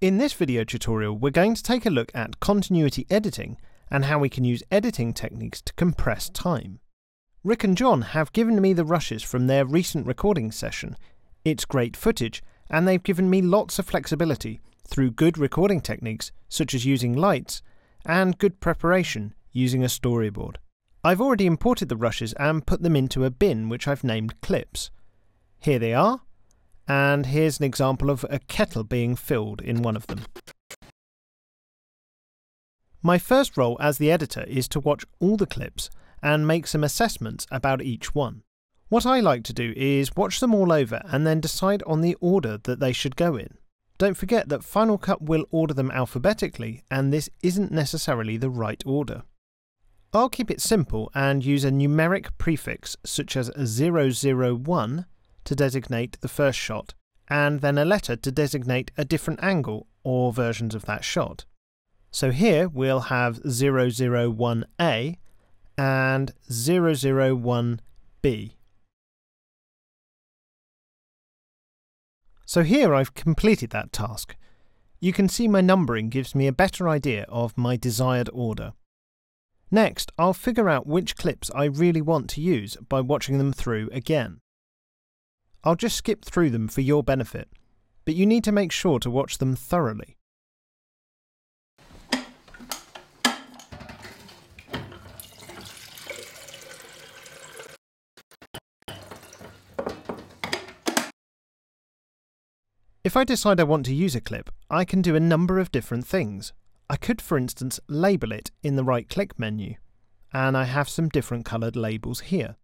In this video tutorial, we're going to take a look at continuity editing and how we can use editing techniques to compress time. Rick and John have given me the rushes from their recent recording session. It's great footage, and they've given me lots of flexibility through good recording techniques, such as using lights, and good preparation using a storyboard. I've already imported the rushes and put them into a bin which I've named clips. Here they are, and here's an example of a kettle being filled in one of them. My first role as the editor is to watch all the clips and make some assessments about each one. What I like to do is watch them all over and then decide on the order that they should go in. Don't forget that Final Cut will order them alphabetically, and this isn't necessarily the right order. I'll keep it simple and use a numeric prefix such as 001 to designate the first shot, and then a letter to designate a different angle or versions of that shot. So here we'll have 001A and 001B. So here I've completed that task. You can see my numbering gives me a better idea of my desired order. Next, I'll figure out which clips I really want to use by watching them through again. I'll just skip through them for your benefit, but you need to make sure to watch them thoroughly. If I decide I want to use a clip, I can do a number of different things. I could, for instance, label it in the right click menu, and I have some different coloured labels here.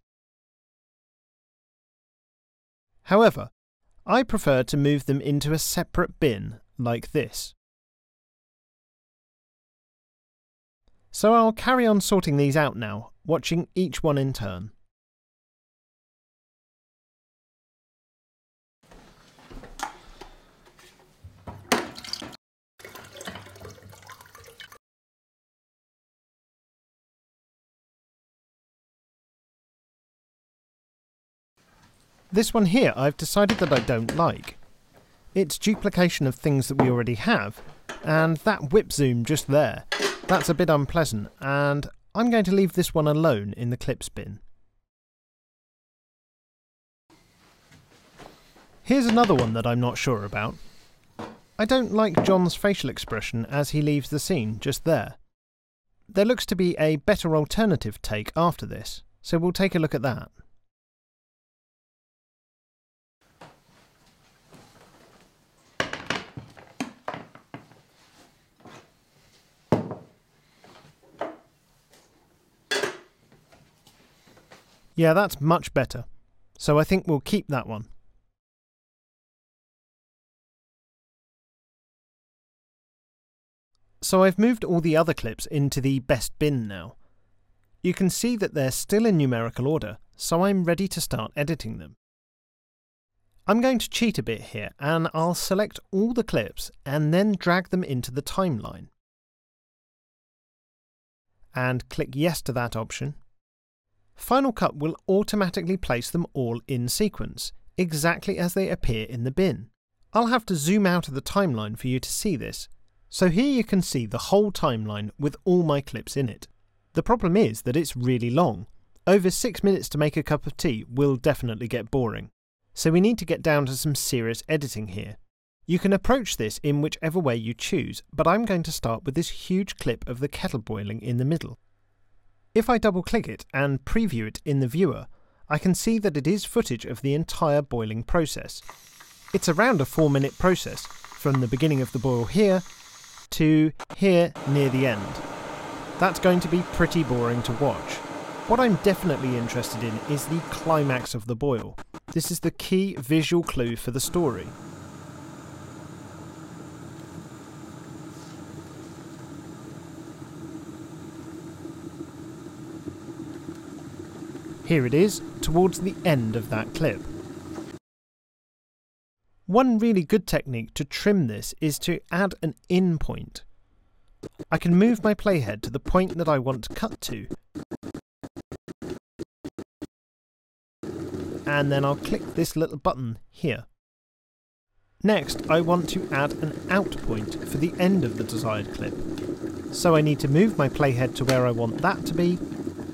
However, I prefer to move them into a separate bin like this. So I'll carry on sorting these out now, watching each one in turn. This one here I've decided that I don't like. It's duplication of things that we already have, and that whip zoom just there, that's a bit unpleasant, and I'm going to leave this one alone in the clips bin. Here's another one that I'm not sure about. I don't like John's facial expression as he leaves the scene just there. There looks to be a better alternative take after this, so we'll take a look at that. Yeah, that's much better. So I think we'll keep that one. So I've moved all the other clips into the best bin now. You can see that they're still in numerical order, so I'm ready to start editing them. I'm going to cheat a bit here and I'll select all the clips and then drag them into the timeline. And click yes to that option Final Cut will automatically place them all in sequence, exactly as they appear in the bin. I'll have to zoom out of the timeline for you to see this. So here you can see the whole timeline with all my clips in it. The problem is that it's really long. Over 6 minutes to make a cup of tea will definitely get boring. So we need to get down to some serious editing here. You can approach this in whichever way you choose, but I'm going to start with this huge clip of the kettle boiling in the middle. If I double click it and preview it in the viewer, I can see that it is footage of the entire boiling process. It's around a 4 minute process, from the beginning of the boil here to here near the end. That's going to be pretty boring to watch. What I'm definitely interested in is the climax of the boil. This is the key visual clue for the story. Here it is, towards the end of that clip. One really good technique to trim this is to add an in point. I can move my playhead to the point that I want to cut to, and then I'll click this little button here. Next, I want to add an out point for the end of the desired clip. So I need to move my playhead to where I want that to be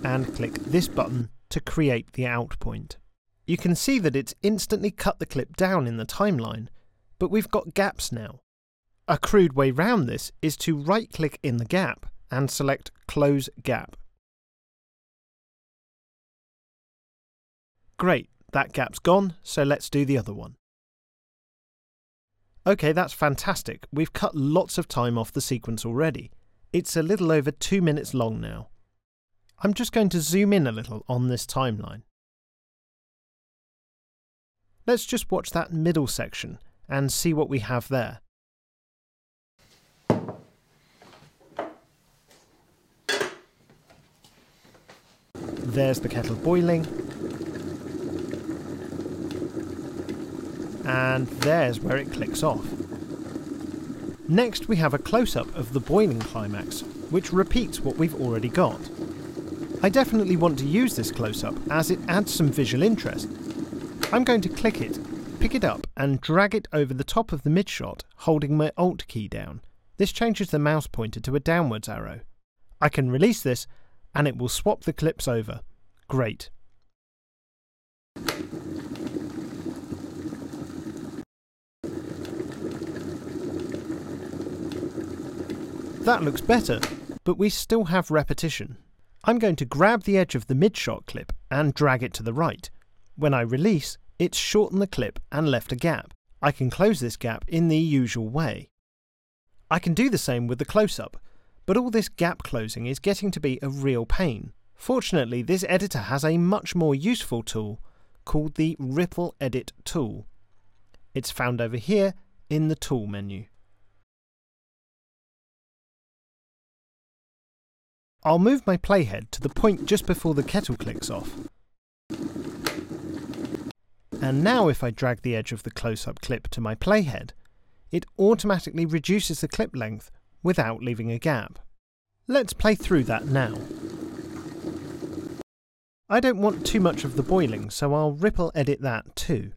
and click this button to create the out point. You can see that it's instantly cut the clip down in the timeline, but we've got gaps now. A crude way round this is to right click in the gap and select Close Gap. Great, that gap's gone, so let's do the other one. OK, that's fantastic. We've cut lots of time off the sequence already. It's a little over two minutes long now. I'm just going to zoom in a little on this timeline. Let's just watch that middle section and see what we have there. There's the kettle boiling. And there's where it clicks off. Next we have a close-up of the boiling climax, which repeats what we've already got. I definitely want to use this close-up as it adds some visual interest. I'm going to click it, pick it up and drag it over the top of the mid shot holding my Alt key down. This changes the mouse pointer to a downwards arrow. I can release this and it will swap the clips over. Great. That looks better, but we still have repetition. I'm going to grab the edge of the mid-shot clip and drag it to the right. When I release, it's shortened the clip and left a gap. I can close this gap in the usual way. I can do the same with the close-up, but all this gap closing is getting to be a real pain. Fortunately, this editor has a much more useful tool called the Ripple Edit tool. It's found over here in the Tool menu. I'll move my playhead to the point just before the kettle clicks off. And now if I drag the edge of the close-up clip to my playhead, it automatically reduces the clip length without leaving a gap. Let's play through that now. I don't want too much of the boiling, so I'll ripple edit that too.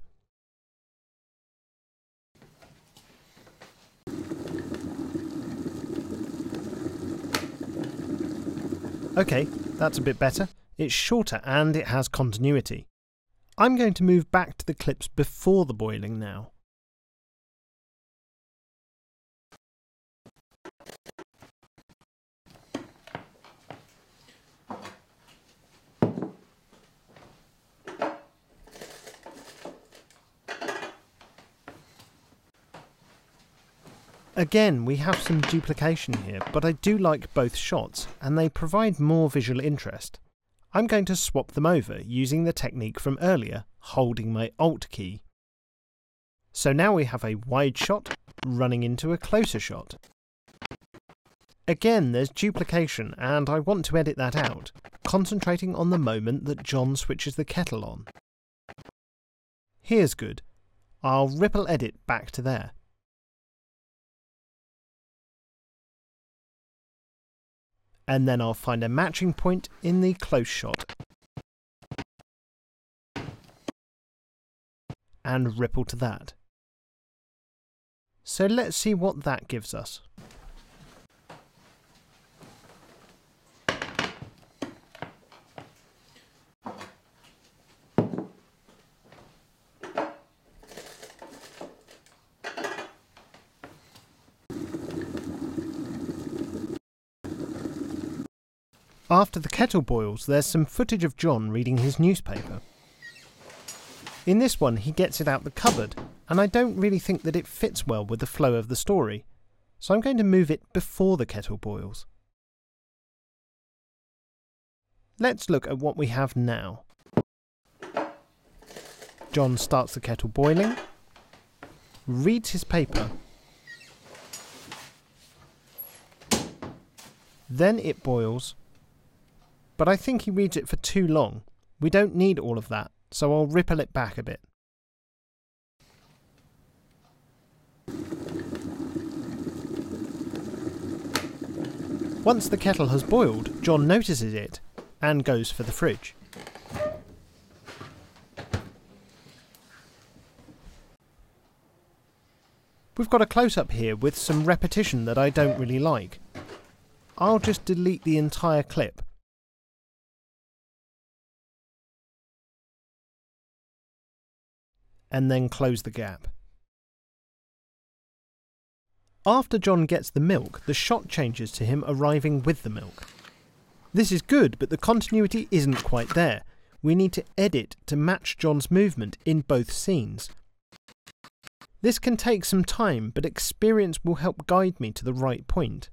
OK, that's a bit better. It's shorter and it has continuity. I'm going to move back to the clips before the boiling now. Again, we have some duplication here, but I do like both shots, and they provide more visual interest. I'm going to swap them over using the technique from earlier, holding my Alt key. So now we have a wide shot running into a closer shot. Again, there's duplication, and I want to edit that out, concentrating on the moment that John switches the kettle on. Here's good. I'll ripple edit back to there. And then I'll find a matching point in the close shot and ripple to that. So let's see what that gives us. After the kettle boils, there's some footage of John reading his newspaper. In this one, he gets it out the cupboard, and I don't really think that it fits well with the flow of the story, so I'm going to move it before the kettle boils. Let's look at what we have now. John starts the kettle boiling, reads his paper, then it boils but I think he reads it for too long. We don't need all of that, so I'll ripple it back a bit. Once the kettle has boiled, John notices it and goes for the fridge. We've got a close up here with some repetition that I don't really like. I'll just delete the entire clip. And then close the gap. After John gets the milk, the shot changes to him arriving with the milk. This is good, but the continuity isn't quite there. We need to edit to match John's movement in both scenes. This can take some time, but experience will help guide me to the right point.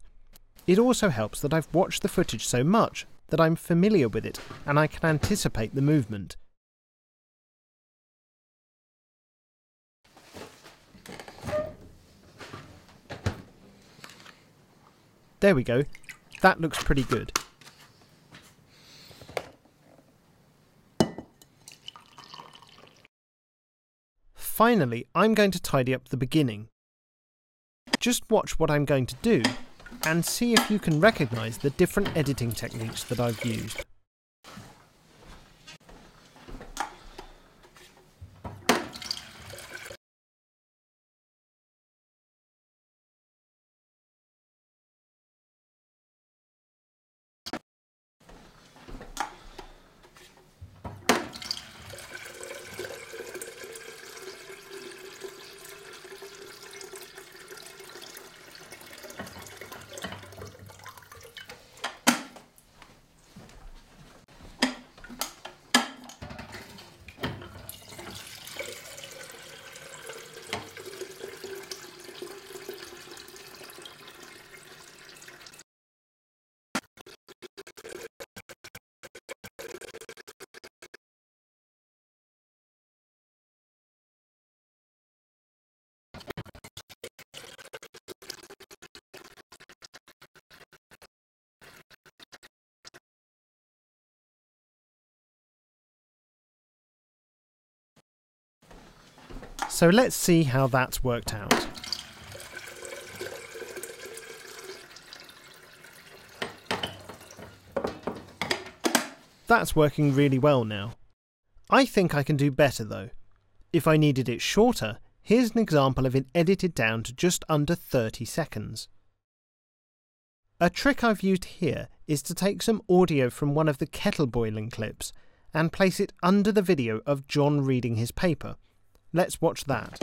It also helps that I've watched the footage so much that I'm familiar with it and I can anticipate the movement. There we go. That looks pretty good. Finally, I'm going to tidy up the beginning. Just watch what I'm going to do and see if you can recognise the different editing techniques that I've used. So let's see how that's worked out. That's working really well now. I think I can do better though. If I needed it shorter, here's an example of it edited down to just under 30 seconds. A trick I've used here is to take some audio from one of the kettle boiling clips and place it under the video of John reading his paper. Let's watch that.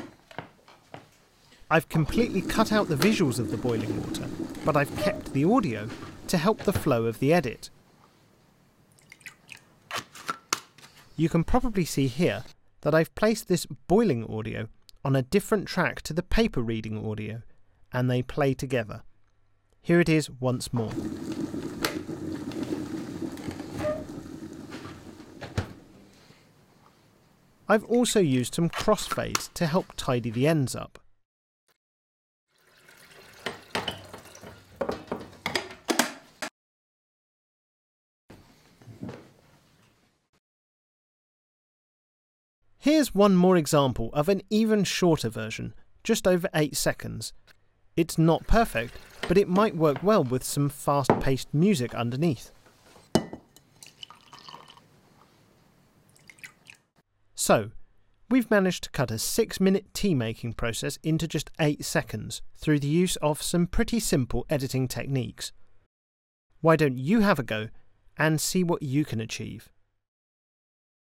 I've completely cut out the visuals of the boiling water, but I've kept the audio to help the flow of the edit. You can probably see here that I've placed this boiling audio on a different track to the paper reading audio, and they play together. Here it is once more. I've also used some crossfades to help tidy the ends up. Here's one more example of an even shorter version, just over 8 seconds. It's not perfect, but it might work well with some fast-paced music underneath. So, we've managed to cut a 6 minute tea making process into just 8 seconds through the use of some pretty simple editing techniques. Why don't you have a go and see what you can achieve?